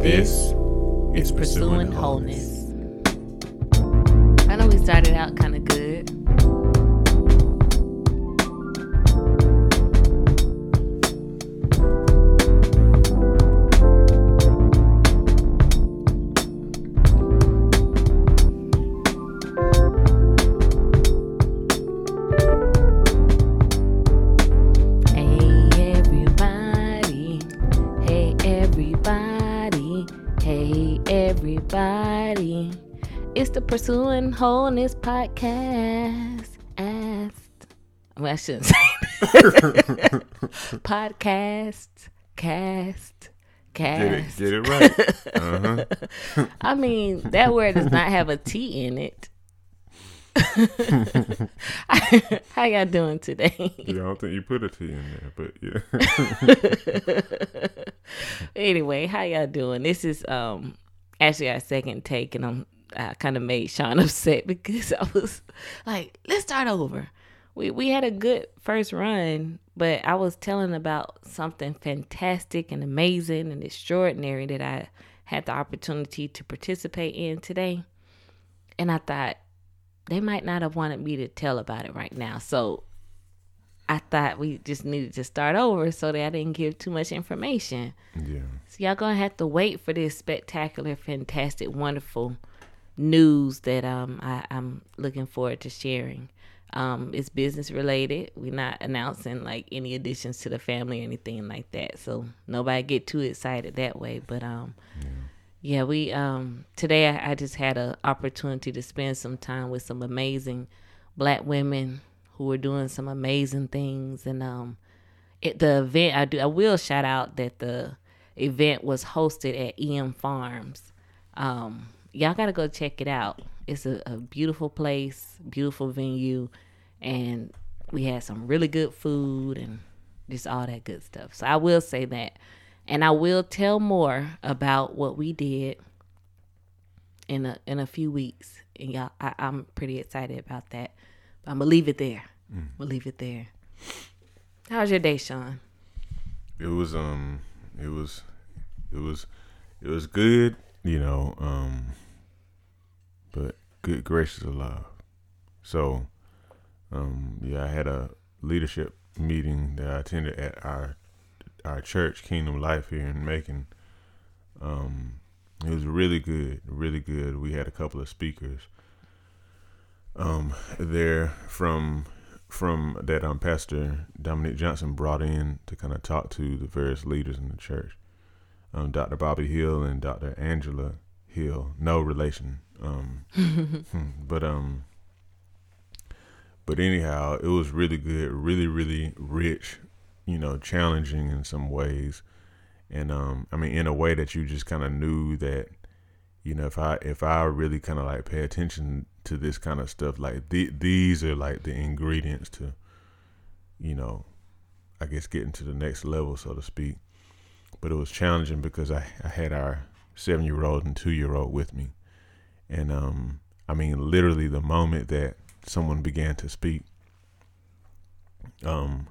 This is Pursuing Wholeness. I know we started out kind of good. Pursuing Wholeness podcast. Asked. Well, I shouldn't say podcast, cast, Get it, cast. get it right. Uh-huh. I mean, that word does not have a T in it. How y'all doing today? Yeah, I don't think you put a T in there, but yeah. anyway, how y'all doing? This is um actually our second take, and I'm I kind of made Sean upset because I was like, let's start over. We we had a good first run, but I was telling about something fantastic and amazing and extraordinary that I had the opportunity to participate in today, and I thought they might not have wanted me to tell about it right now, so. I thought we just needed to start over so that I didn't give too much information. Yeah. So y'all gonna have to wait for this spectacular, fantastic, wonderful news that um I, I'm looking forward to sharing. Um, it's business related. We're not announcing like any additions to the family or anything like that. So nobody get too excited that way. But um yeah, we um today I, I just had an opportunity to spend some time with some amazing black women who are doing some amazing things and um it, the event I do I will shout out that the event was hosted at EM Farms. Um, y'all gotta go check it out. It's a, a beautiful place, beautiful venue, and we had some really good food and just all that good stuff. So I will say that, and I will tell more about what we did in a in a few weeks. And y'all, I, I'm pretty excited about that. But I'm gonna leave it there. We'll leave it there. How's your day, Sean? It was um it was it was it was good, you know, um but good gracious alive. So um yeah, I had a leadership meeting that I attended at our our church, Kingdom Life here in Macon. Um it was really good, really good. We had a couple of speakers um there from from that um Pastor Dominic Johnson brought in to kind of talk to the various leaders in the church. Um, Dr. Bobby Hill and Dr. Angela Hill, no relation. Um, but um, but anyhow, it was really good, really really rich, you know, challenging in some ways, and um, I mean, in a way that you just kind of knew that, you know, if I if I really kind of like pay attention to this kind of stuff, like the, these are like the ingredients to, you know, I guess getting to the next level, so to speak. But it was challenging because I, I had our seven year old and two year old with me. And um I mean literally the moment that someone began to speak, um,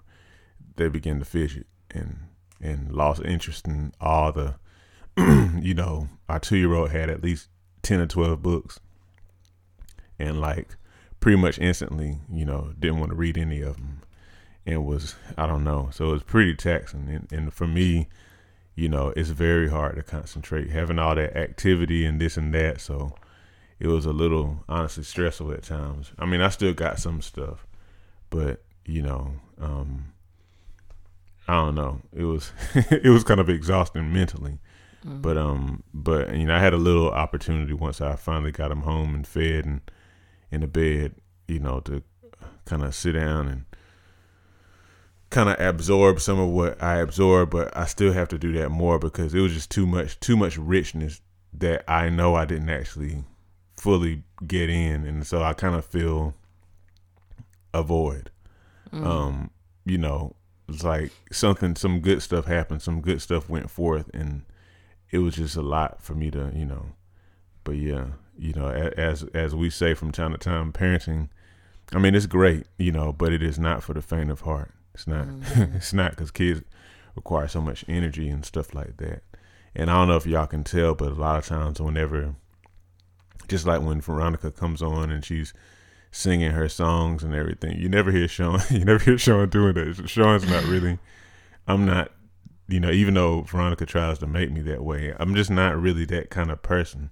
they began to fidget and and lost interest in all the you know, our two year old had at least ten or twelve books and like pretty much instantly, you know, didn't want to read any of them and was I don't know. So it was pretty taxing and, and for me, you know, it's very hard to concentrate having all that activity and this and that. So it was a little honestly stressful at times. I mean, I still got some stuff, but you know, um, I don't know. It was it was kind of exhausting mentally. But um, but you know, I had a little opportunity once I finally got him home and fed and in the bed, you know, to kind of sit down and kind of absorb some of what I absorbed, but I still have to do that more because it was just too much, too much richness that I know I didn't actually fully get in, and so I kind of feel a void. Um, you know, it's like something, some good stuff happened, some good stuff went forth, and it was just a lot for me to, you know. But yeah, you know, as as we say from time to time, parenting. I mean, it's great, you know, but it is not for the faint of heart. It's not. it's not because kids require so much energy and stuff like that. And I don't know if y'all can tell, but a lot of times, whenever, just like when Veronica comes on and she's singing her songs and everything, you never hear Sean. You never hear Sean doing that. Sean's not really. I'm not. You know, even though Veronica tries to make me that way, I'm just not really that kind of person.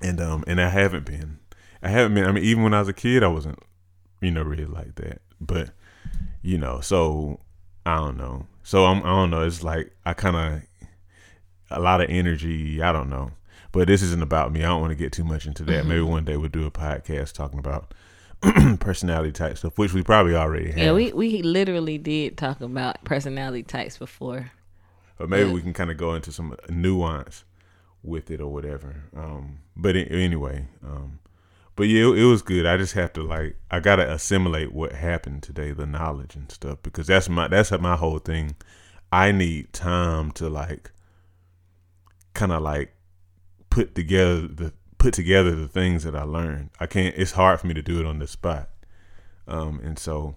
And um, and I haven't been. I haven't been. I mean, even when I was a kid, I wasn't. You know, really like that. But you know, so I don't know. So I'm, I don't know. It's like I kind of a lot of energy. I don't know. But this isn't about me. I don't want to get too much into that. Mm-hmm. Maybe one day we'll do a podcast talking about personality type stuff, which we probably already have. Yeah, we we literally did talk about personality types before. But maybe yeah. we can kind of go into some nuance with it or whatever. Um, but anyway, um, but yeah, it, it, was good. I just have to like I gotta assimilate what happened today, the knowledge and stuff, because that's my that's my whole thing. I need time to like kind of like put together the put together the things that I learned. I can't. It's hard for me to do it on the spot. Um, and so,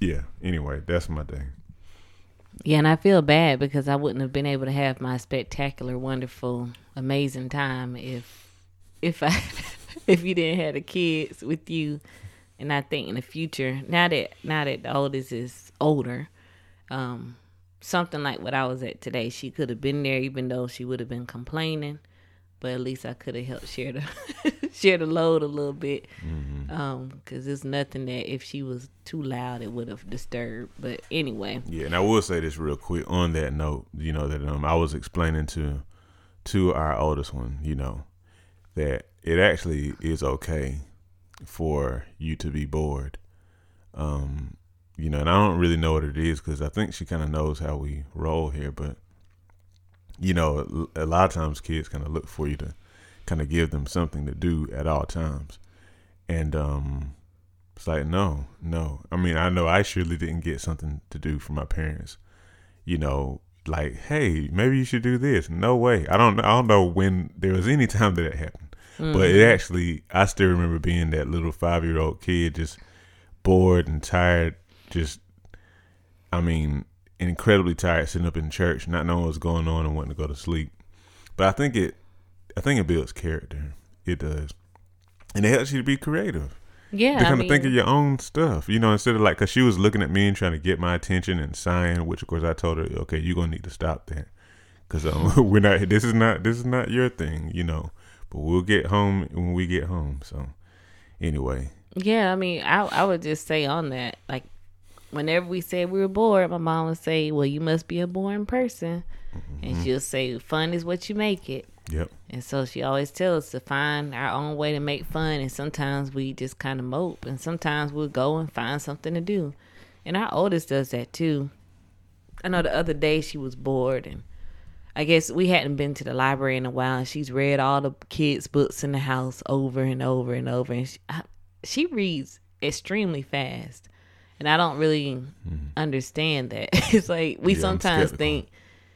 yeah. Anyway, that's my thing. Yeah, and I feel bad because I wouldn't have been able to have my spectacular, wonderful, amazing time if if I if you didn't have the kids with you. And I think in the future, now that now that the oldest is older, um, something like what I was at today, she could have been there, even though she would have been complaining. But at least I could have helped share the share the load a little bit, mm-hmm. um, because it's nothing that if she was too loud, it would have disturbed. But anyway, yeah. And I will say this real quick on that note, you know that um, I was explaining to to our oldest one, you know, that it actually is okay for you to be bored. Um, you know, and I don't really know what it is because I think she kind of knows how we roll here, but you know, a, lot of times kids kind of look for you to kind of give them something to do at all times, and um, it's like no, no. I mean, I know I surely didn't get something to do from my parents. You know, like, hey, maybe you should do this. No way. I don't. I don't know when there was any time that it happened. Mm-hmm. But it mm-hmm. actually, I still remember being that little five year old kid, just bored and tired. Just, I mean, incredibly tired, sitting up in church, not knowing what's going on and wanting to go to sleep. But I think it, I think it builds character. It does, and it helps you to be creative. Yeah, to kind I of think of your own stuff, you know, instead of like, cause she was looking at me and trying to get my attention and sighing, which of course I told her, okay, you're gonna need to stop that, cause um, we're not. This is not. This is not your thing, you know. But we'll get home when we get home. So anyway. Yeah, I mean, I I would just say on that, like, whenever we said we were bored, my mom would say, "Well, you must be a boring person," mm-hmm. and she'll say, "Fun is what you make it." Yep. And so she always tells us to find our own way to make fun, and sometimes we just kind of mope, and sometimes we'll go and find something to do. And our oldest does that too. I know the other day she was bored and I guess we hadn't been to the library in a while, and she's read all the kids' books in the house over and over and over. And she, she reads extremely fast, and I don't really mm-hmm. understand that. it's like we yeah, sometimes think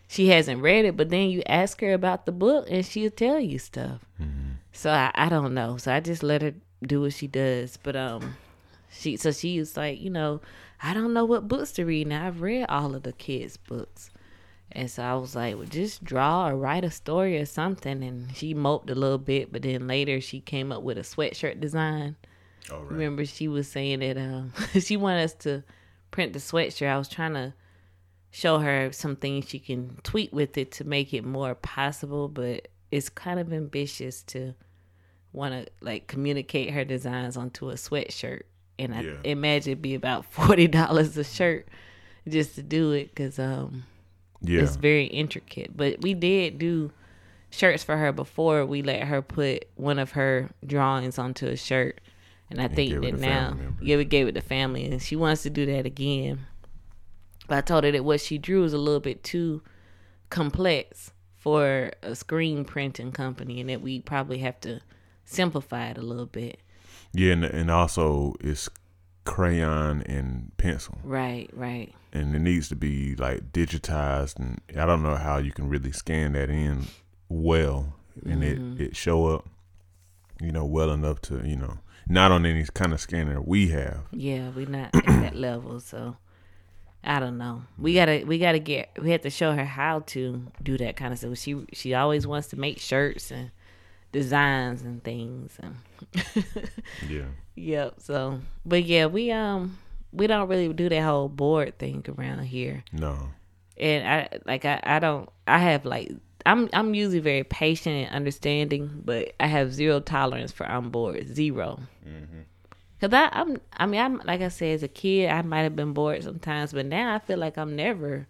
she hasn't read it, but then you ask her about the book, and she'll tell you stuff. Mm-hmm. So I, I don't know. So I just let her do what she does. But um, she so she was like, you know, I don't know what books to read. Now I've read all of the kids' books. And so I was like, well, just draw or write a story or something. And she moped a little bit, but then later she came up with a sweatshirt design. Oh, right. Remember, she was saying that um, she wanted us to print the sweatshirt. I was trying to show her some things she can tweak with it to make it more possible, but it's kind of ambitious to want to like communicate her designs onto a sweatshirt. And I imagine it'd be about forty dollars a shirt just to do it, cause um yeah. It's very intricate. But we did do shirts for her before we let her put one of her drawings onto a shirt. And I and think that now, yeah, we gave it to family, and she wants to do that again. But I told her that what she drew is a little bit too complex for a screen printing company, and that we probably have to simplify it a little bit. Yeah, and and also it's crayon and pencil. Right, right and it needs to be like digitized and I don't know how you can really scan that in well and mm-hmm. it it show up you know well enough to you know not on any kind of scanner we have yeah we're not at that level so I don't know. We gotta we gotta get we have to show her how to do that kind of stuff. She she always wants to make shirts and designs and things. And Yeah. yep. So, but yeah, we um we don't really do that whole bored thing around here. No. And I like I I don't I have like I'm I'm usually very patient and understanding, but I have zero tolerance for on board 0 Cause I I'm I mean I'm like I said as a kid I might have been bored sometimes, but now I feel like I'm never,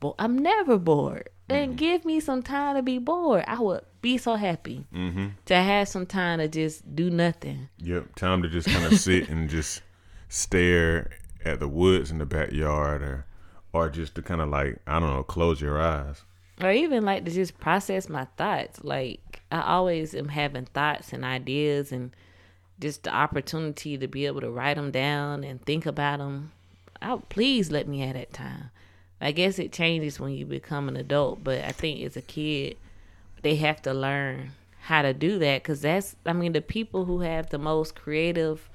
bo- I'm never bored. And give me some time to be bored. I would be so happy Mm-hmm. to have some time to just do nothing. Yep. Time to just kind of sit and just stare at the woods in the backyard, or or just to kind of like I don't know, close your eyes. Or even like to just process my thoughts. Like I always am having thoughts and ideas, and just the opportunity to be able to write them down and think about them. Oh, please let me have that time. I guess it changes when you become an adult, but I think as a kid, they have to learn how to do that because that's, I mean, the people who have the most creative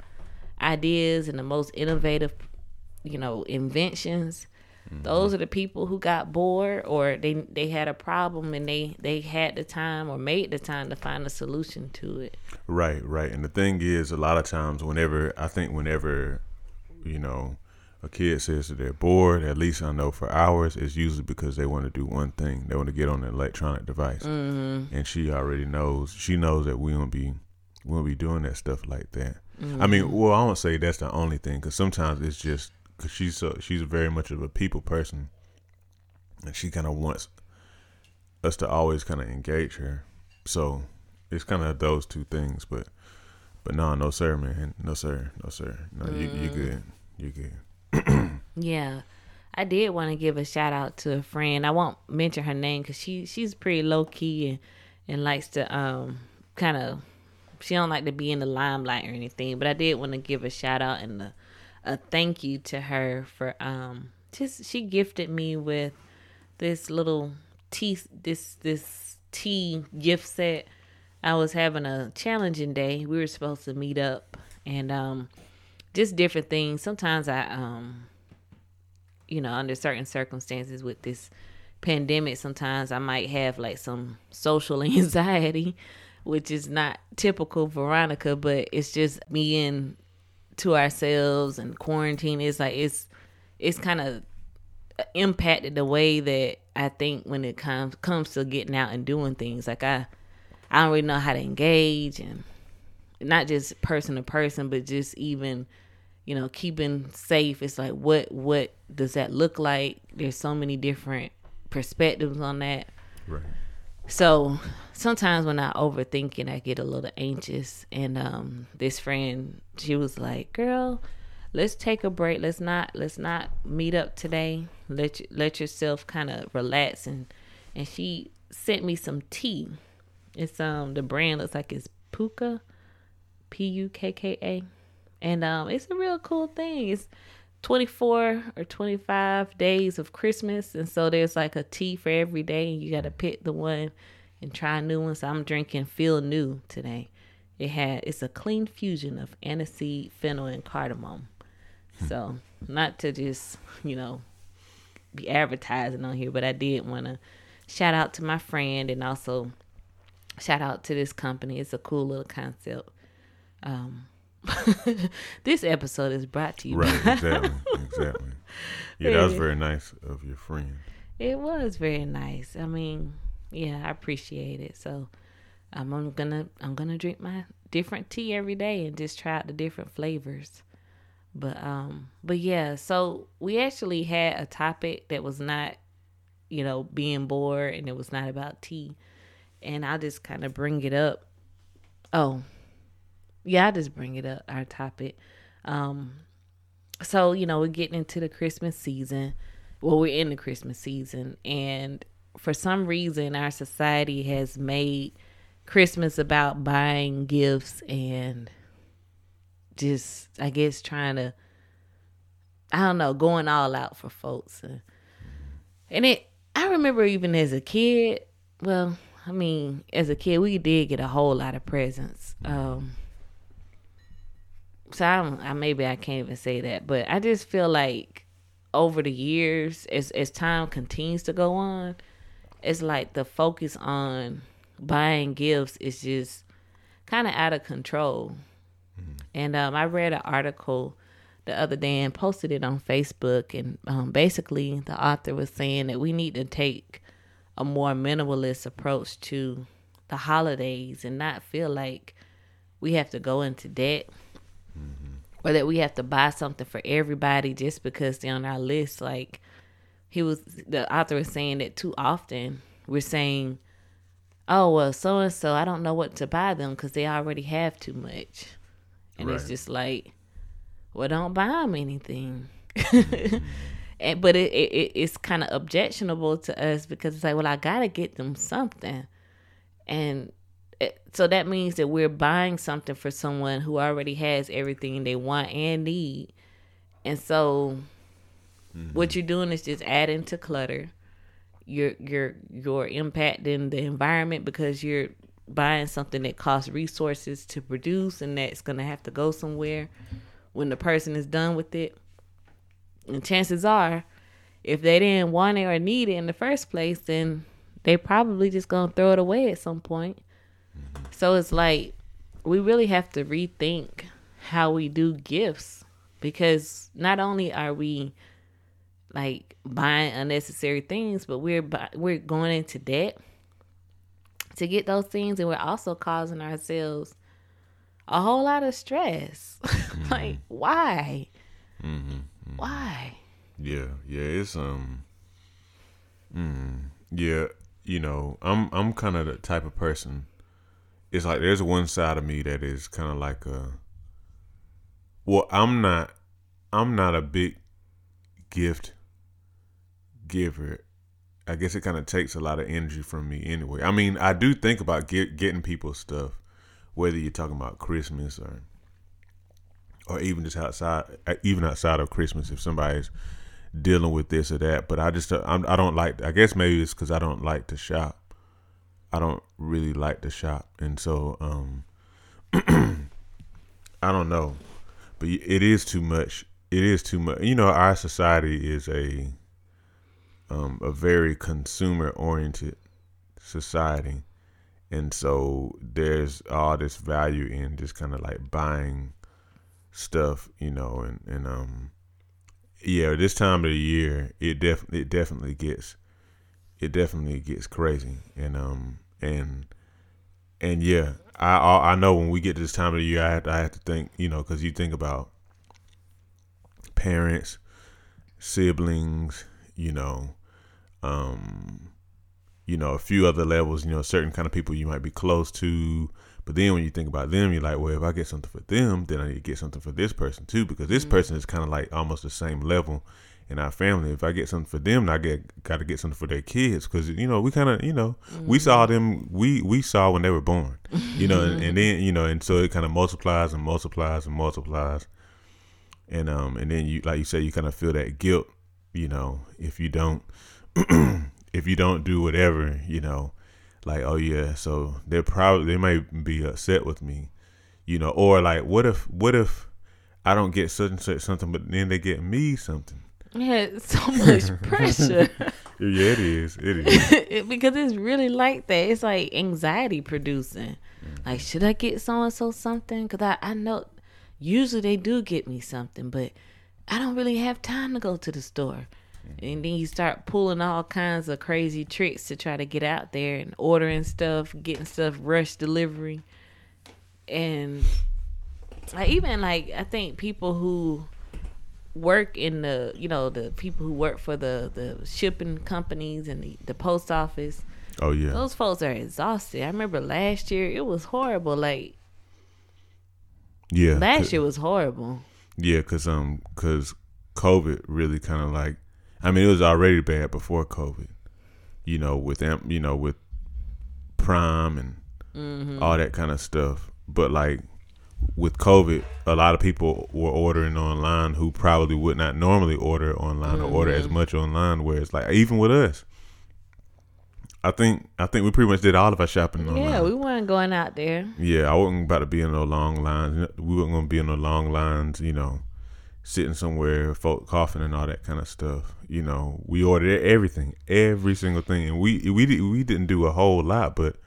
ideas and the most innovative, you know, inventions those are the people who got bored or they they had a problem and they they had the time or made the time to find a solution to it Right, right. And the thing is, a lot of times, whenever I think, whenever you know, a kid says that they're bored, at least I know for ours, it's usually because they want to do one thing. They want to get on an electronic device, mm-hmm. and she already knows. She knows that we won't be, we won't be doing that stuff like that. I mean, well, I won't say that's the only thing, because sometimes it's just because she's so she's very much of a people person, and she kind of wants us to always kind of engage her. So it's kind of those two things, but but no, no sir, man, no sir, no sir, no you you good, you good. yeah. I did want to give a shout out to a friend. I won't mention her name because she she's pretty low key and and likes to um kind of she don't like to be in the limelight or anything but i did want to give a shout out and a, a thank you to her for um just she gifted me with this little tea this this tea gift set. I was having a challenging day. We were supposed to meet up and um just different things. Sometimes i um you know under certain circumstances with this pandemic sometimes i might have like some social anxiety which is not typical veronica but it's just being to ourselves and quarantine is like it's it's kind of impacted the way that I think when it comes comes to getting out and doing things. Like I I don't really know how to engage and not just person to person, but just even you know keeping safe. It's like what what does that look like? There's so many different perspectives on that. Right. So sometimes when I overthink it, I get a little anxious. And um, this friend, she was like, "Girl, let's take a break. Let's not let's not meet up today. Let let yourself kind of relax." And and she sent me some tea. It's um the brand looks like it's Pukka, P U K K A, and um it's a real cool thing. It's 24 or 25 days of Christmas. And so there's like a tea for every day. And you got to pick the one and try a new one. So I'm drinking Feel New today. It had it's a clean fusion of aniseed, fennel, and cardamom. So not to just you know be advertising on here, but I did want to shout out to my friend and also shout out to this company. It's a cool little concept. Um, this episode is brought to you Right. by Exactly. exactly. Yeah, that was very nice of your friend. It was very nice. I mean, yeah, I appreciate it. So um, I'm gonna I'm gonna drink my different tea every day and just try out the different flavors. But um, but yeah, so we actually had a topic that was not, you know, being bored and it was not about tea, and I'll just kind of bring it up. Oh, yeah, I just bring it up. Our topic. Um, so you know we're getting into the christmas season well we're in the christmas season and for some reason our society has made christmas about buying gifts and just i guess trying to i don't know going all out for folks and, and it i remember even as a kid well i mean as a kid we did get a whole lot of presents um so I, don't, I maybe I can't even say that, but I just feel like over the years, as as time continues to go on, it's like the focus on buying gifts is just kind of out of control. And um, I read an article the other day and posted it on Facebook, and um, basically the author was saying that we need to take a more minimalist approach to the holidays and not feel like we have to go into debt or that we have to buy something for everybody just because they're on our list. Like he was, the author was saying that too often. We're saying, "Oh well, so and so, I don't know what to buy them because they already have too much," and it's just like, well, don't buy them anything. Mm-hmm. and but it, it it- it's kind of objectionable to us because it's like, well, I gotta get them something, and Eh, so that means that we're buying something for someone who already has everything they want and need, and so what mm-hmm. you're doing is just adding to clutter. You're you're you're impacting the environment because you're buying something that costs resources to produce and that's gonna have to go somewhere when the person is done with it. And chances are, if they didn't want it or need it in the first place, then they probably just gonna throw it away at some point. So it's like we really have to rethink how we do gifts because not only are we like buying unnecessary things, but we're bu- we're going into debt to get those things, and we're also causing ourselves a whole lot of stress. like, why? mm-hmm Why? Yeah, yeah, it's um, mm, yeah, you know, I'm I'm kind of the type of person. It's like there's one side of me that is kind of like a. Well, I'm not, I'm not a big gift giver. I guess it kind of takes a lot of energy from me anyway. I mean, I do think about get, getting people stuff, whether you're talking about Christmas or or even just outside, even outside of Christmas, if somebody's dealing with this or that. But I just, I'm, I don't like. I guess maybe it's because I don't like to shop. I don't really like to shop, and so um, I don't know, but it is too much. It is too much. You know, our society is a um, a very consumer oriented society, and so there's all this value in just kind of like buying stuff, you know, and and um, yeah, this time of the year, it definitely it definitely gets it definitely gets crazy, and um, and and yeah, I I know when we get to this time of the year, I have to, I have to think, you know, because you think about parents, siblings, you know, um, you know, a few other levels, you know, certain kind of people you might be close to. But then when you think about them, you're like, well, if I get something for them, then I need to get something for this person too, because this person is kind of like almost the same level in our family. If I get something for them, I get got to get something for their kids, because you know we kind of, you know, we saw them, we we saw when they were born, you know, and, and then you know, and so it kind of multiplies and multiplies and multiplies, and um, and then you like you say, you kind of feel that guilt, you know, if you don't if you don't do whatever, you know, like oh yeah, so they're probably they might be upset with me, you know, or like what if what if I don't get such and such something, but then they get me something. Yeah, it's so much pressure Yeah, it is. It is. because it's really like that. It's like anxiety producing. Mm-hmm. Like, should I get so and so something? Because I, I know usually they do get me something, but I don't really have time to go to the store. Mm-hmm. And then you start pulling all kinds of crazy tricks to try to get out there and ordering stuff, getting stuff rush delivery. And like even like I think people who work in the you know the people who work for the the shipping companies and the, the post office Oh yeah. those folks are exhausted i remember last year it was horrible like Yeah. last year was horrible Yeah, cause um, cause COVID really kind of like, I mean, it was already bad before COVID. You know, with you know, with Prime and Mm-hmm. all that kind of stuff. But like with COVID, a lot of people were ordering online who probably would not normally order online or order Mm-hmm. as much online. Where it's like, even with us, I think I think we pretty much did all of our shopping online. yeah we weren't going out there Yeah, I wasn't about to be in no long lines. We weren't gonna be in no long lines, you know, sitting somewhere, folk coughing and all that kind of stuff. You know, we ordered everything, every single thing, and we we we didn't do a whole lot. But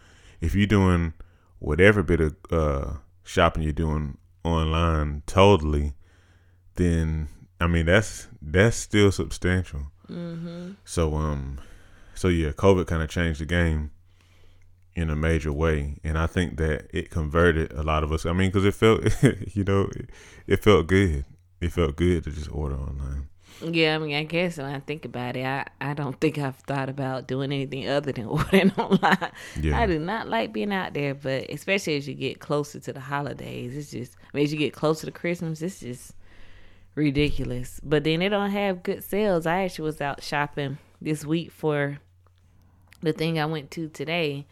if you're doing whatever bit of uh, shopping you're doing online, totally, then I mean that's that's still substantial. Mm-hmm. So um, so yeah, COVID kind of changed the game in a major way, and I think that it converted a lot of us. I mean, because it felt, you know, it, it felt good. It felt good to just order online. Yeah, I mean, I guess when I think about it, I, I don't think I've thought about doing anything other than ordering online. Yeah. I do not like being out there, but especially as you get closer to the holidays, it's just, I mean, as you get closer to Christmas, it's just ridiculous. But then they don't have good sales. I actually was out shopping this week for the thing I went to today.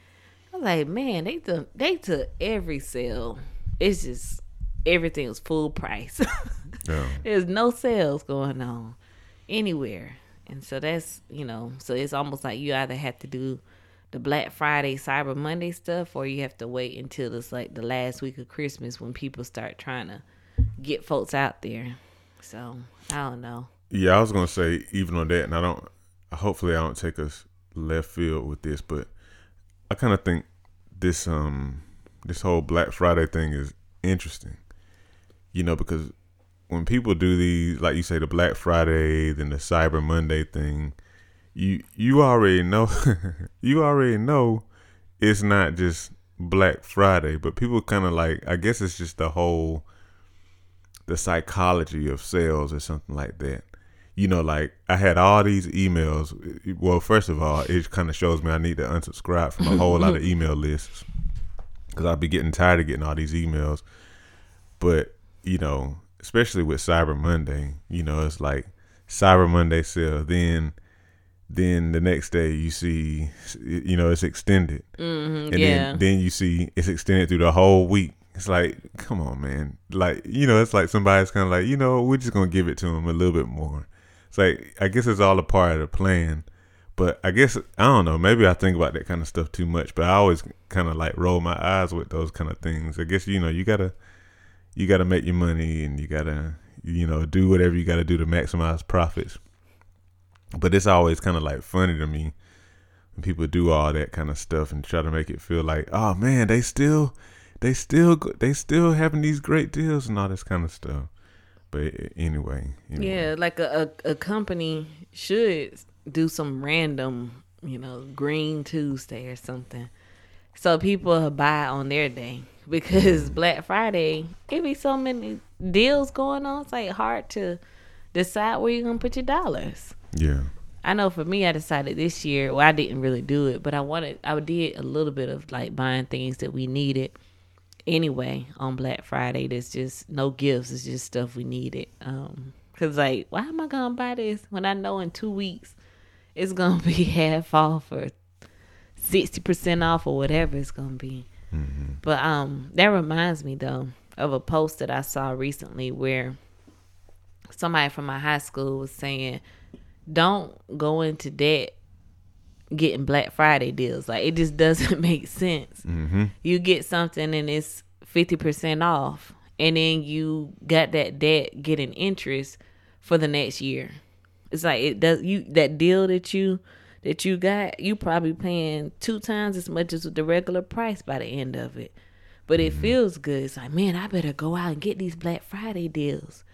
I was like, man, they took, they took every sale. It's just, everything was full price. Yeah. There's no sales going on anywhere. And so that's, you know, so it's almost like you either have to do the Black Friday, Cyber Monday stuff, or you have to wait until it's like the last week of Christmas when people start trying to get folks out there. So I don't know. Yeah, I was gonna say even on that, and I don't. Hopefully, I don't take us left field with this, but I kind of think this um this whole Black Friday thing is interesting. You know, because when people do these, like you say, the Black Friday, then the Cyber Monday thing, you you already know, you already know, it's not just Black Friday, but people kind of like, I guess it's just the whole, the psychology of sales or something like that. You know, like I had all these emails. Well, first of all, it kind of shows me I need to unsubscribe from a whole lot of email lists because I'll be getting tired of getting all these emails. But you know, especially with Cyber Monday, you know, it's like Cyber Monday sale. Then, then the next day you see, you know, it's extended, Mm-hmm, and yeah. then then you see it's extended through the whole week. It's like, come on, man. Like, you know, it's like somebody's kind of like, you know, we're just gonna give it to them a little bit more. It's like, I guess it's all a part of the plan. But I guess I don't know. Maybe I think about that kind of stuff too much. But I always kind of like roll my eyes with those kind of things. I guess you know you gotta you gotta make your money and you gotta you know do whatever you gotta do to maximize profits. But it's always kind of like funny to me when people do all that kind of stuff and try to make it feel like, oh man, they still they still they still having these great deals and all this kind of stuff. But anyway, anyway. Yeah, like a, a, a company should do some random, you know, Green Tuesday or something. So people buy on their day. Because Black Friday, it be so many deals going on. It's like hard to decide where you're gonna put your dollars. yeah, I know for me, I decided this year. Well, I didn't really do it, but I wanted. I did a little bit of like buying things that we needed anyway on Black Friday. There's just no gifts. It's just stuff we needed. Um, cause like, why am I gonna buy this when I know in two weeks it's gonna be half off or sixty percent off or whatever it's gonna be. But um, that reminds me though of a post that I saw recently where somebody from my high school was saying, "Don't go into debt getting Black Friday deals. Like it just doesn't make sense. mm-hmm. You get something and it's fifty percent off, and then you got that debt getting interest for the next year. It's like it does you that deal that you that you got. You probably paying two times as much as the regular price by the end of it. But it mm-hmm. feels good. It's like, man, I better go out and get these Black Friday deals.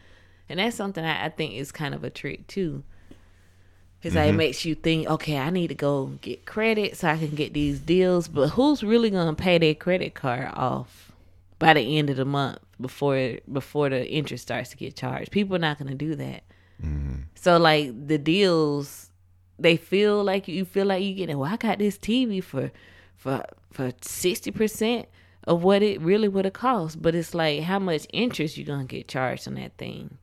And that's something I, I think is kind of a trick too. Because like, it mm-hmm. makes you think, okay, I need to go get credit so I can get these deals. But who's really gonna pay their credit card off by the end of the month before before the interest starts to get charged? People are not gonna do that. Mm-hmm. So like the deals, they feel like you feel like you getting. Well, I got this TV for for for sixty percent of what it really would have cost. But it's like how much interest you gonna get charged on that thing.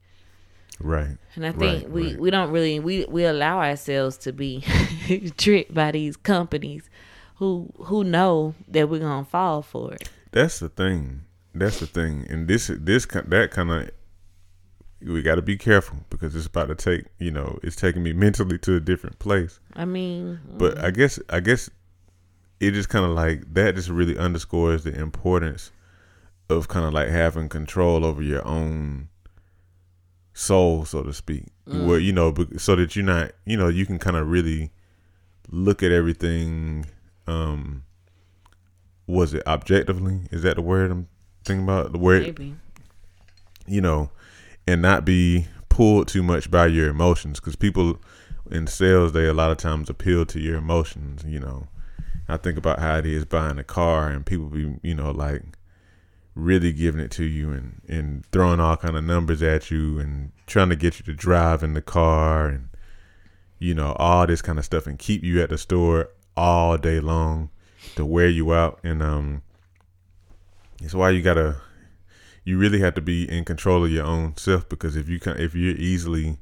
right. And I think Right, we, right. we don't really we, we allow ourselves to be tricked by these companies who who know that we're gonna fall for it. That's the thing. That's the thing. And this this that kind of we got to be careful because it's about to take you know it's taking me mentally to a different place. I mean, But I guess I guess it just kind of like that just really underscores the importance of kind of like having control over your own soul, so to speak. Where you know, so that you're not, you know, you can kind of really look at everything. Um, was it objectively? Is that the word I'm thinking about? The word, Maybe. you know, and not be pulled too much by your emotions because people in sales they a lot of times appeal to your emotions. You know, I think about how it is buying a car and people be, you know, like really giving it to you and, and throwing all kind of numbers at you and trying to get you to drive in the car and you know all this kind of stuff and keep you at the store all day long to wear you out and um it's why you gotta you really have to be in control of your own self because if you can if you're easily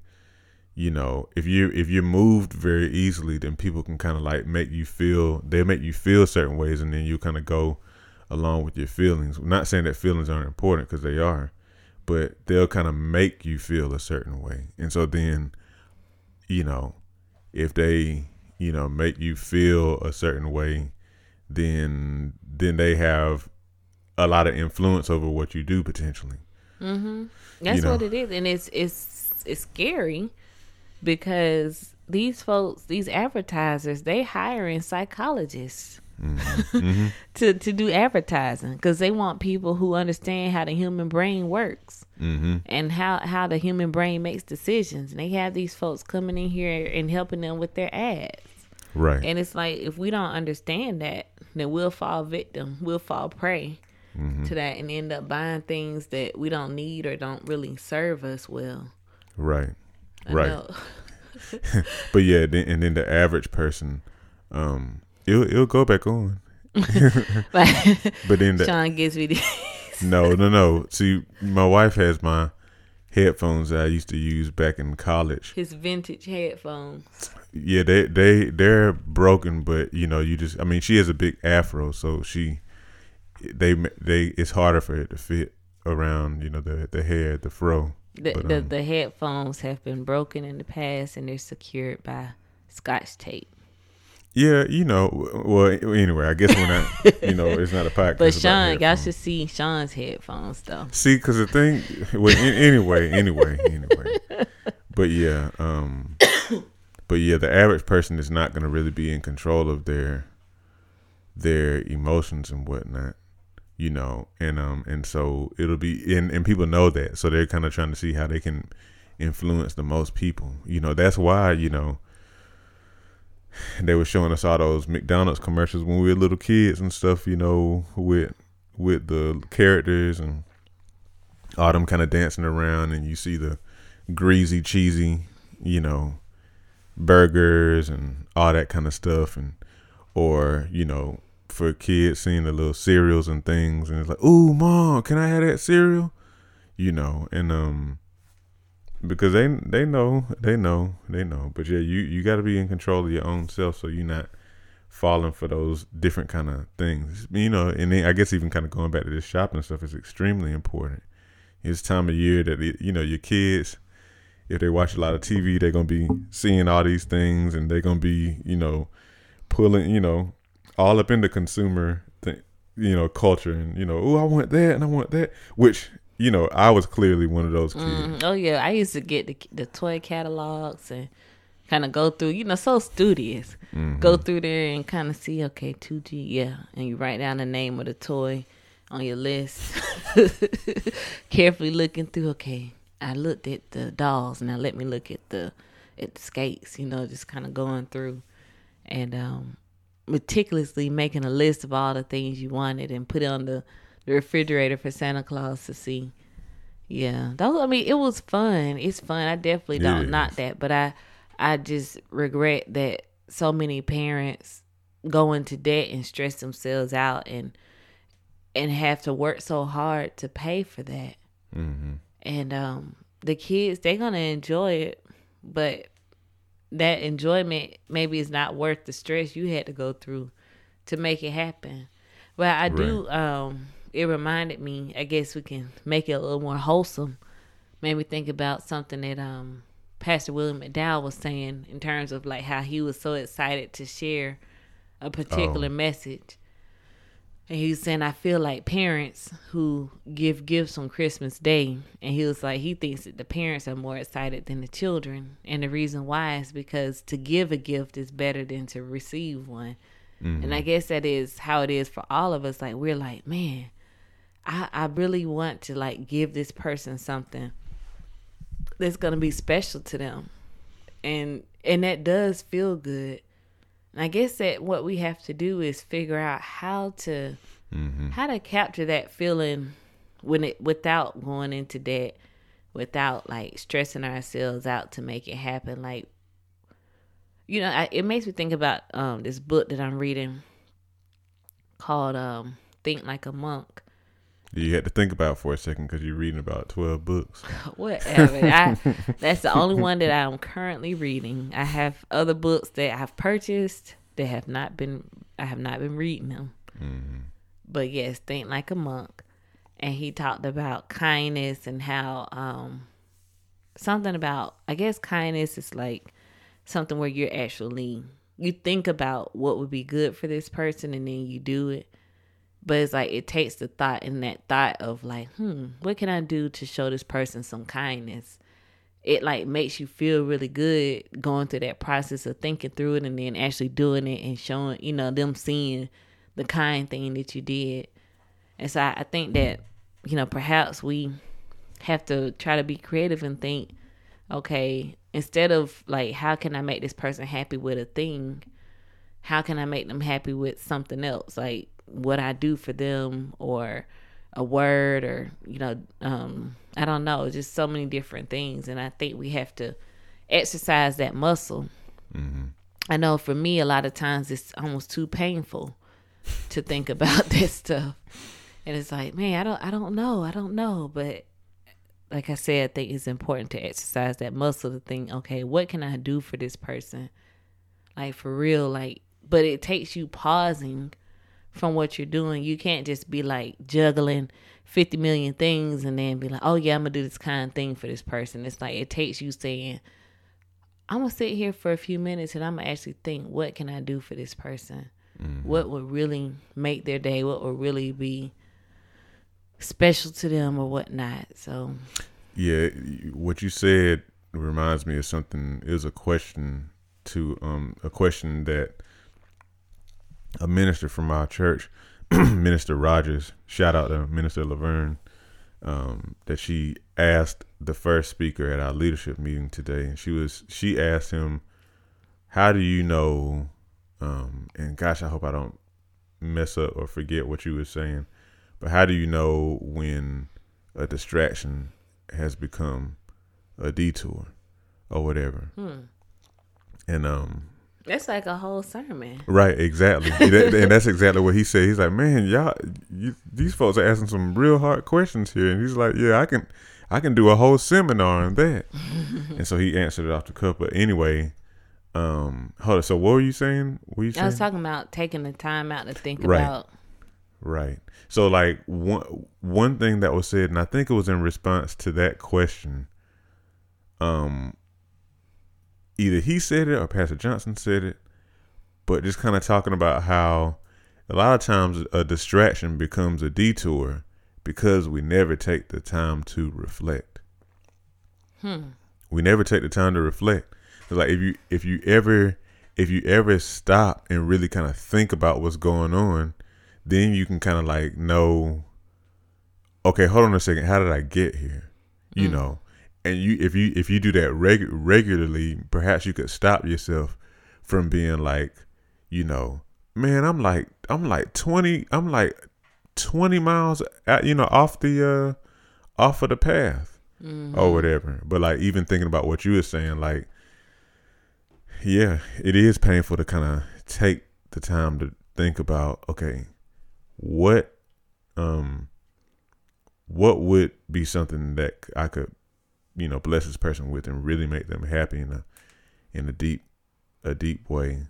you know if you if you're moved very easily then people can kind of like make you feel they make you feel certain ways and then you kind of go along with your feelings. Not saying that feelings aren't important because they are but they'll kind of make you feel a certain way. And so then you know if they you know make you feel a certain way then then they have a lot of influence over what you do potentially Mm-hmm. That's know. what it is, and it's it's it's scary because these folks, these advertisers, they hiring psychologists Mm-hmm. to to do advertising because they want people who understand how the human brain works mm-hmm. and how how the human brain makes decisions. And they have these folks coming in here and helping them with their ads. right And it's like if we don't understand that, then we'll fall victim, we'll fall prey Mm-hmm. to that, and end up buying things that we don't need or don't really serve us well. right. I right. but yeah and then the average person um it'll, it'll go back on. But then the, Sean gives me the no no no. See my wife has my headphones that i used to use back in college. His vintage headphones. yeah they they they're broken but you know you just i mean she has a big afro so she they they it's harder for it to fit around you know the the hair the fro The, But, the um, the headphones have been broken in the past, and they're secured by scotch tape. yeah you know well anyway i guess when i you know it's not a podcast But Sean, y'all should see Sean's headphones though. See, because the thing, well, an- anyway, anyway, anyway. But yeah, um, but yeah, the average person is not going to really be in control of their their emotions and whatnot, you know, and um, and so it'll be, and and people know that, so they're kind of trying to see how they can influence the most people, you know. That's why, you know. They were showing us all those McDonald's commercials when we were little kids and stuff, you know, with with the characters and all them kind of dancing around and you see the greasy cheesy you know burgers and all that kind of stuff and or you know for kids seeing the little cereals and things and it's like ooh mom can i have that cereal? You know and um because they they know they know they know. But yeah you you got to be in control of your own self so you're not falling for those different kind of things. You know and then i guess even kind of going back to this shopping stuff is extremely important. It's time of year that you know your kids if they watch a lot of tv they're gonna be seeing all these things and they're gonna be you know pulling you know all up in the consumer thing you know culture and you know oh i want that and i want that which you know i was clearly one of those kids Mm, oh yeah, I used to get the the toy catalogs and kind of go through. You know, so studious. Mm-hmm. Go through there and kind of see. Okay, two G, yeah, and you write down the name of the toy on your list. Carefully looking through. Okay, I looked at the dolls. Now let me look at the at the skates. You know, just kind of going through and um, meticulously making a list of all the things you wanted and put it on the, the refrigerator for Santa Claus to see. Yeah, those. I mean, it was fun. It's fun. I definitely don't is. knock that, but I, I just regret that so many parents go into debt and stress themselves out and, and have to work so hard to pay for that. mm-hmm. And um, the kids, they're gonna enjoy it, but that enjoyment maybe is not worth the stress you had to go through to make it happen. But I do. Um, it reminded me. I guess we can make it a little more wholesome. Made me think about something that um Pastor William McDowell was saying in terms of like how he was so excited to share a particular Oh. message. And he was saying, I feel like parents who give gifts on Christmas Day. And he was like, he thinks that the parents are more excited than the children. And the reason why is because to give a gift is better than to receive one. Mm-hmm. And I guess that is how it is for all of us. Like, we're like, man, I, I really want to like give this person something that's going to be special to them. And, and that does feel good and I guess that what we have to do is figure out how to mm-hmm. how to capture that feeling when it without going into debt, without like stressing ourselves out to make it happen. Like, you know, I, it makes me think about um, this book that I'm reading called um, "Think Like a Monk." You had to think about for a second because you're reading about twelve books. Whatever. I, that's the only one that I'm currently reading. I have other books that I've purchased that have not been. I have not been reading them. Mm-hmm. But yes, think like a monk, and he talked about kindness and how um something about. I guess kindness is like something where you're actually you think about what would be good for this person and then you do it but it's like it takes the thought and that thought of like hmm what can i do to show this person some kindness? It like makes you feel really good going through that process of thinking through it and then actually doing it and showing you know them seeing the kind thing that you did. And so i, I think that you know perhaps we have to try to be creative and think okay instead of like how can i make this person happy with a thing? How can i make them happy with something else? Like what I do for them or a word or you know um I don't know just so many different things and I think we have to exercise that muscle. Mm-hmm. I know for me a lot of times it's almost too painful to think about this stuff. And it's like, man, I don't I don't know. I don't know, but like I said, I think it's important to exercise that muscle to think, okay, what can I do for this person? Like for real, like but it takes you pausing from what you're doing. You can't just be like juggling 50 million things and then be like, oh, yeah, I'm going to do this kind of thing for this person. It's like it takes you saying, I'm going to sit here for a few minutes and I'm going to actually think, what can I do for this person? Mm-hmm. What would really make their day? What would really be special to them or whatnot? So, yeah, what you said reminds me of something. Is a question to um a question that a minister from our church, Minister Rogers, shout out to Minister Laverne, um, that she asked the first speaker at our leadership meeting today, and she was she asked him, "How do you know?" Um, and gosh, I hope I don't mess up or forget what you were saying, but how do you know when a distraction has become a detour or whatever? Hmm. And um, that's like a whole sermon. Right, exactly. and that's exactly what he said. He's like, man, y'all, you, these folks are asking some real hard questions here. And he's like, yeah, I can, I can do a whole seminar on that. and so he answered it off the cuff. But anyway, um, hold on. So what were you saying? What were you saying? I was talking about taking the time out to think right. about. Right. So like one one thing that was said, and I think it was in response to that question. Um, either he said it or Pastor Johnson said it, but just kind of talking about how a lot of times a distraction becomes a detour because we never take the time to reflect. Hmm. We never take the time to reflect. like if you if you ever if you ever stop and really kind of think about what's going on, then you can kind of like know okay, hold on a second, how did I get here? You mm. know, and you if you if you do that reg- regularly, perhaps you could stop yourself from being like, you know, man, I'm like I'm like twenty I'm like twenty miles at, you know off the uh off of the path mm-hmm. or whatever. But like even thinking about what you were saying, like yeah, it is painful to kind of take the time to think about okay, what um what would be something that I could you know bless this person with and really make them happy in a in a deep a deep way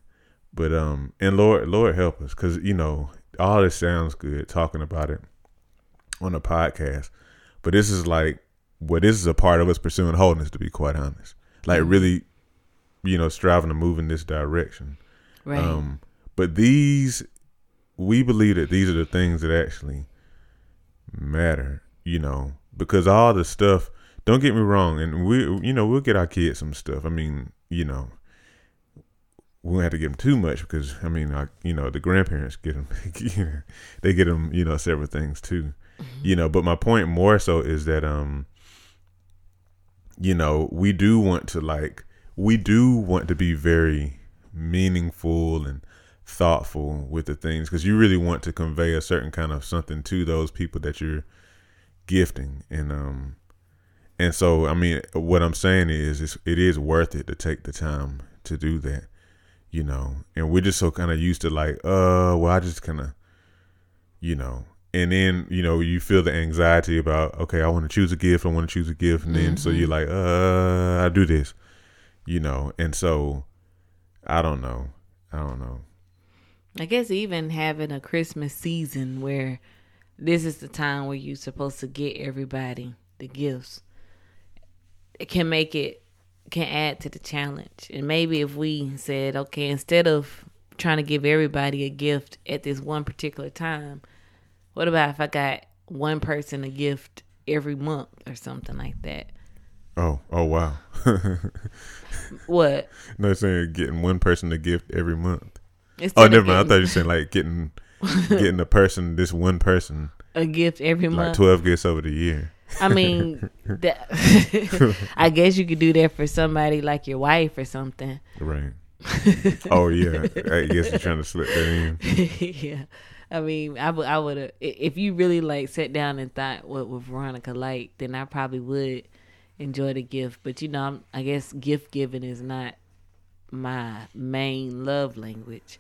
but um and lord lord help us because you know all this sounds good talking about it on a podcast but this is like well this is a part of us pursuing wholeness to be quite honest like mm-hmm. really you know striving to move in this direction right um but these we believe that these are the things that actually matter, you know, because all the stuff. Don't get me wrong, and we, you know, we'll get our kids some stuff. I mean, you know, we won't have to give them too much because I mean, I, you know, the grandparents get them, they get them, you know, several things too, mm-hmm. you know. But my point more so is that, um, you know, we do want to like, we do want to be very meaningful and thoughtful with the things because you really want to convey a certain kind of something to those people that you're gifting and um and so i mean what i'm saying is it's, it is worth it to take the time to do that you know? And we're just so kind of used to like uh well i just kind of you know. And then you know you feel the anxiety about okay i want to choose a gift i want to choose a gift. And then mm-hmm. so you're like uh i do this you know? And so i don't know. I don't know. I guess even having a Christmas season where this is the time where you're supposed to get everybody the gifts, can make it can add to the challenge. And maybe if we said, okay, instead of trying to give everybody a gift at this one particular time, what about if I got one person a gift every month or something like that? Oh, oh wow. what? No, saying getting one person a gift every month. Instead oh, never mind. I thought you were saying like getting getting a person, this one person, a gift every month. Like twelve gifts over the year. I mean, that, I guess you could do that for somebody like your wife or something. Right. oh yeah, I guess you're trying to slip that in. yeah, I mean, I would, I would have if you really like sat down and thought what would Veronica like, then I probably would enjoy the gift. But you know, I'm, I guess gift giving is not my main love language,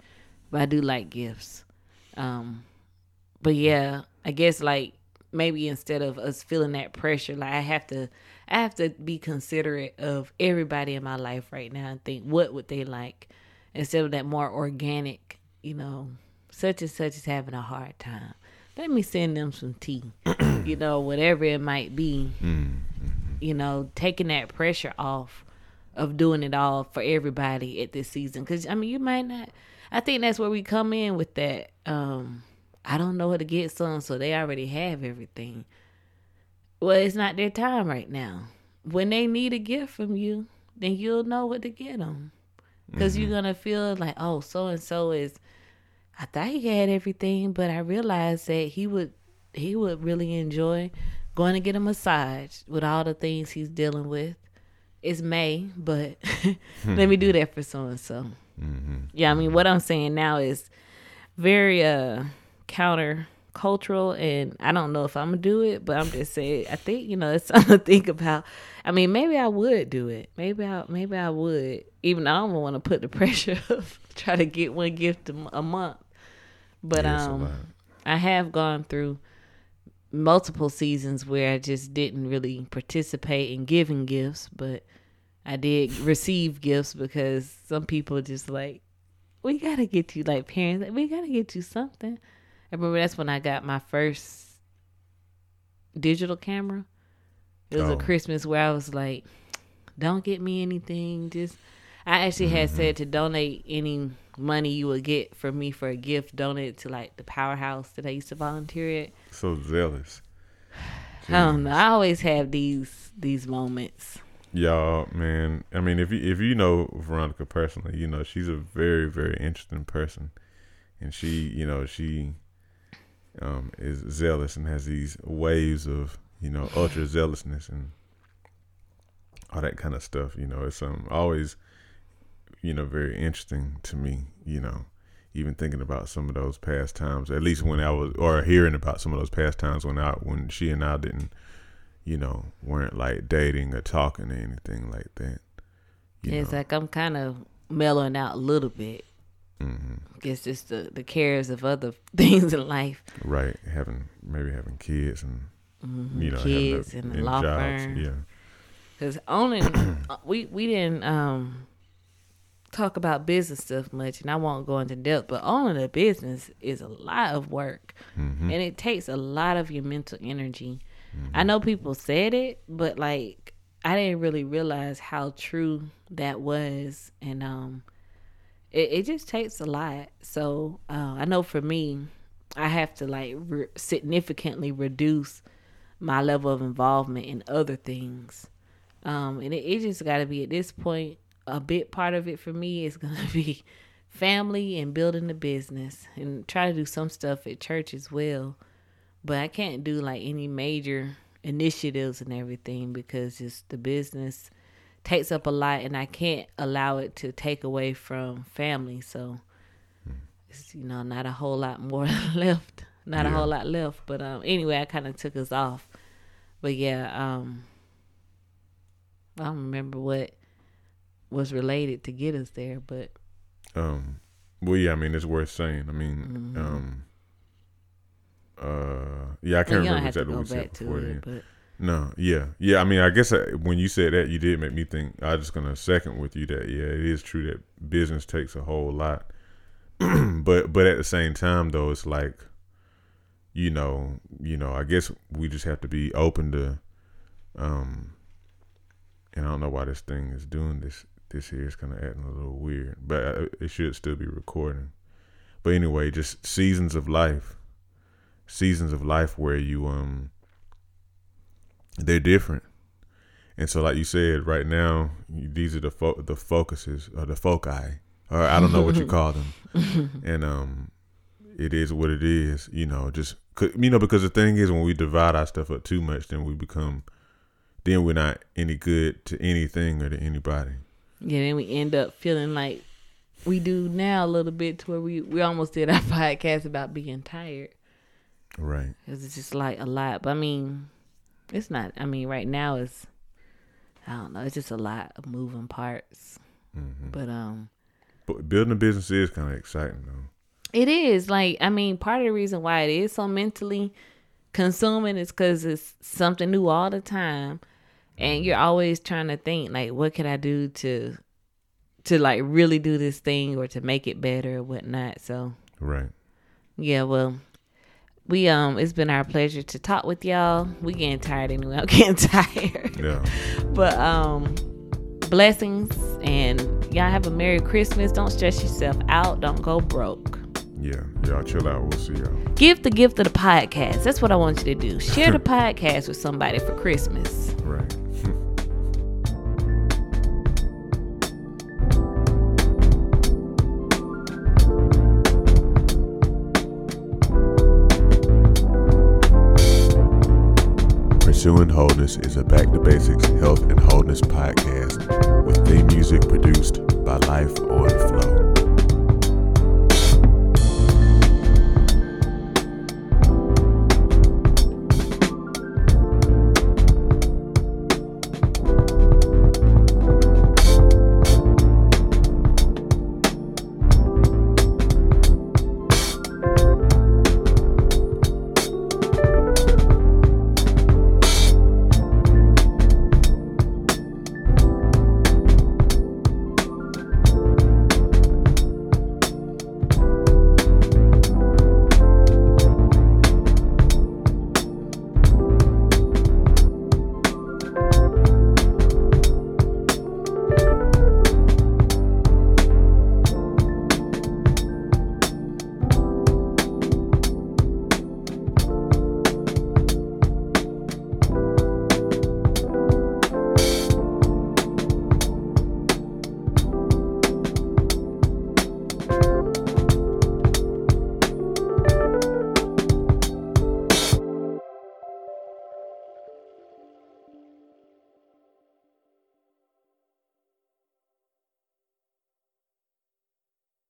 but I do like gifts. Um, but yeah, I guess like maybe instead of us feeling that pressure, like I have to, I have to be considerate of everybody in my life right now and think what would they like instead of that more organic, you know, such and such is having a hard time. Let me send them some tea, you know, whatever it might be. Mm-hmm. You know, taking that pressure off of doing it all for everybody at this season. Because I mean, you might not. I think that's where we come in with that. Um, I don't know how to get some, so they already have everything. Well, it's not their time right now. When they need a gift from you, then you'll know what to get them. Because mm-hmm. you're gonna feel like, oh, so and so is. I thought he had everything, but I realized that he would he would really enjoy going to get a massage with all the things he's dealing with it's May, but let me do that for so and so. Yeah, I mean, what I'm saying now is very uh counter cultural and I don't know if I'm gonna do it, but I'm just saying I think, you know, it's something to think about. I mean, maybe I would do it. Maybe I maybe I would. Even though I don't want to put the pressure of try to get one gift a, a month. But um I have gone through multiple seasons where I just didn't really participate in giving gifts, but I did receive gifts because some people just like, we gotta get you like parents, we gotta get you something. I remember that's when I got my first digital camera. It was oh. a Christmas where I was like, don't get me anything. Just I actually had mm-hmm. said to donate any money you would get from me for a gift, donate to like the powerhouse that I used to volunteer at. So zealous. I don't know. I always have these these moments. Y'all, man. I mean, if you if you know Veronica personally, you know she's a very very interesting person, and she, you know, she um, is zealous and has these waves of you know ultra zealousness and all that kind of stuff. You know, it's um always you know very interesting to me. You know, even thinking about some of those past times, at least when I was, or hearing about some of those past times when I, when she and I didn't, you know, weren't like dating or talking or anything like that. it's know. like I'm kind of mellowing out a little bit. Mm-hmm. Guess just the the cares of other things in life. Right, having maybe having kids and mm-hmm. you know kids and, and law jobs. firm. Yeah, because owning we we didn't um talk about business stuff much and I won't go into depth, but owning a business is a lot of work mm-hmm. and it takes a lot of your mental energy. Mm-hmm. I know people said it, but like I didn't really realize how true that was and um it, it just takes a lot. So uh, I know for me, I have to like re- significantly reduce my level of involvement in other things. Um, and it, it just got to be at this point, a big part of it for me is going to be family and building the business and try to do some stuff at church as well. But I can't do like any major initiatives and everything because just the business takes up a lot and I can't allow it to take away from family. So it's you know not a whole lot more left. Not yeah. a whole lot left. But um anyway I kinda took us off. But yeah, um I don't remember what was related to get us there, but um well yeah, I mean it's worth saying. I mean, mm-hmm. um uh yeah, I can't well, remember exactly what we said before it, then. No, yeah, yeah. I mean, I guess I, when you said that, you did make me think. I was just gonna second with you that yeah, it is true that business takes a whole lot, but but at the same time though, it's like, you know, you know, I guess we just have to be open to, um, and I don't know why this thing is doing this. This here is kind of acting a little weird, but uh, it should still be recording. But anyway, just seasons of life, seasons of life where you um they're different. And so, like you said, right now these are the fo- the focuses or the foci, or I don't know what you call them. and um, it is what it is. You know, just you know because the thing is when we divide our stuff up too much, then we become, then we're not any good to anything or to anybody. Yeah, then we end up feeling like we do now a little bit to where we we almost did our podcast about being tired. Right. Because it's just like a lot. But I mean, it's not. I mean, right now it's. I don't know. It's just a lot of moving parts. Mm-hmm. But um. But building a business is kind of exciting though. It is like I mean, part of the reason why it is so mentally consuming is because it's something new all the time, and you're always trying to think like, what can I do to, to like really do this thing or to make it better or whatnot. So. Right. Yeah. Well, we um it's been our pleasure to talk with y'all. We getting tired anyway. I'm getting tired. Yeah. but um blessings and y'all have a Merry Christmas. Don't stress yourself out. Don't go broke. Yeah, y'all chill out. We'll see y'all. Give the gift of the podcast. That's what I want you to do. Share the podcast with somebody for Christmas. Right. Pursuing Wholeness is a Back to Basics Health and Wholeness podcast with theme music produced by Life on